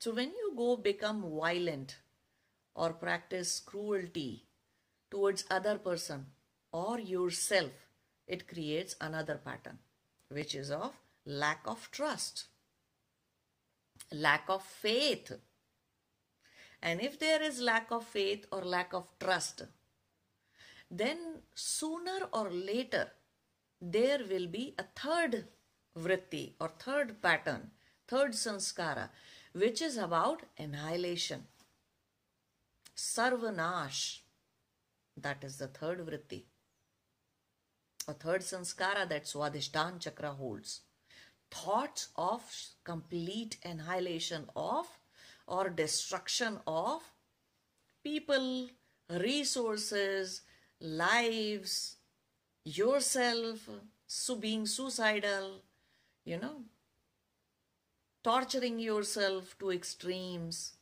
So when you go become violent or practice cruelty towards other person or yourself, it creates another pattern, which is of lack of trust, lack of faith. And if there is lack of faith or lack of trust, then sooner or later there will be a third vritti or third pattern, third sanskara, which is about annihilation. Sarvanash. That is the third vritti. A third sanskara that Swadhisthana chakra holds. Thoughts of complete annihilation of or destruction of people, resources, lives, yourself, so being suicidal, you know, torturing yourself to extremes,